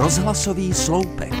Rozhlasový sloupek.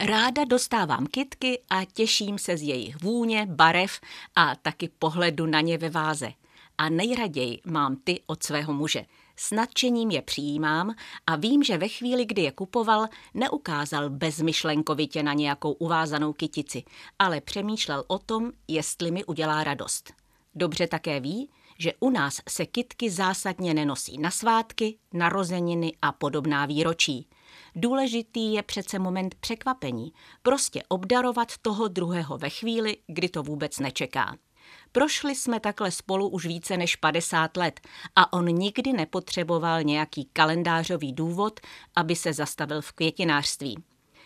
Ráda dostávám kitky a těším se z jejich vůně, barev a taky pohledu na ně ve váze. A nejraději mám ty od svého muže. S nadšením je přijímám a vím, že ve chvíli, kdy je kupoval, neukázal bezmyšlenkovitě na nějakou uvázanou kytici, ale přemýšlel o tom, jestli mi udělá radost. Dobře také ví, že u nás se kitky zásadně nenosí na svátky, narozeniny a podobná výročí. Důležitý je přece moment překvapení, prostě obdarovat toho druhého ve chvíli, kdy to vůbec nečeká. Prošli jsme takhle spolu už více než 50 let a on nikdy nepotřeboval nějaký kalendářový důvod, aby se zastavil v květinářství.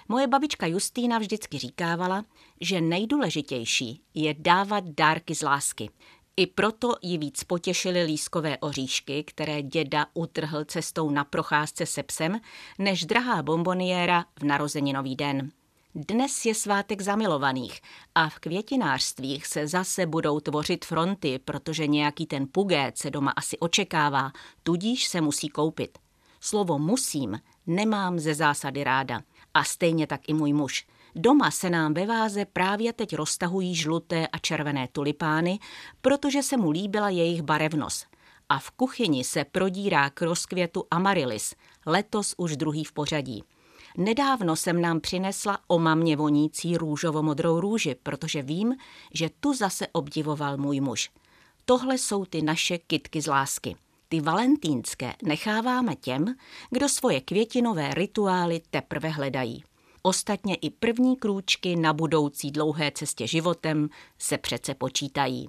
Moje babička Justýna vždycky říkávala, že nejdůležitější je dávat dárky z lásky. I proto ji víc potěšily lískové oříšky, které děda utrhl cestou na procházce se psem, než drahá bomboniéra v narozeninový den. Dnes je svátek zamilovaných a v květinářstvích se zase budou tvořit fronty, protože nějaký ten pugét se doma asi očekává, tudíž se musí koupit. Slovo musím nemám ze zásady ráda. A stejně tak i můj muž. Doma se nám ve váze právě teď roztahují žluté a červené tulipány, protože se mu líbila jejich barevnost. A v kuchyni se prodírá k rozkvětu amaryllis, letos už druhý v pořadí. Nedávno jsem nám přinesla o mamě vonící růžovo-modrou růži, protože vím, že tu zase obdivoval můj muž. Tohle jsou ty naše kitky z lásky. Ty valentínské necháváme těm, kdo svoje květinové rituály teprve hledají. Ostatně i první krůčky na budoucí dlouhé cestě životem se přece počítají.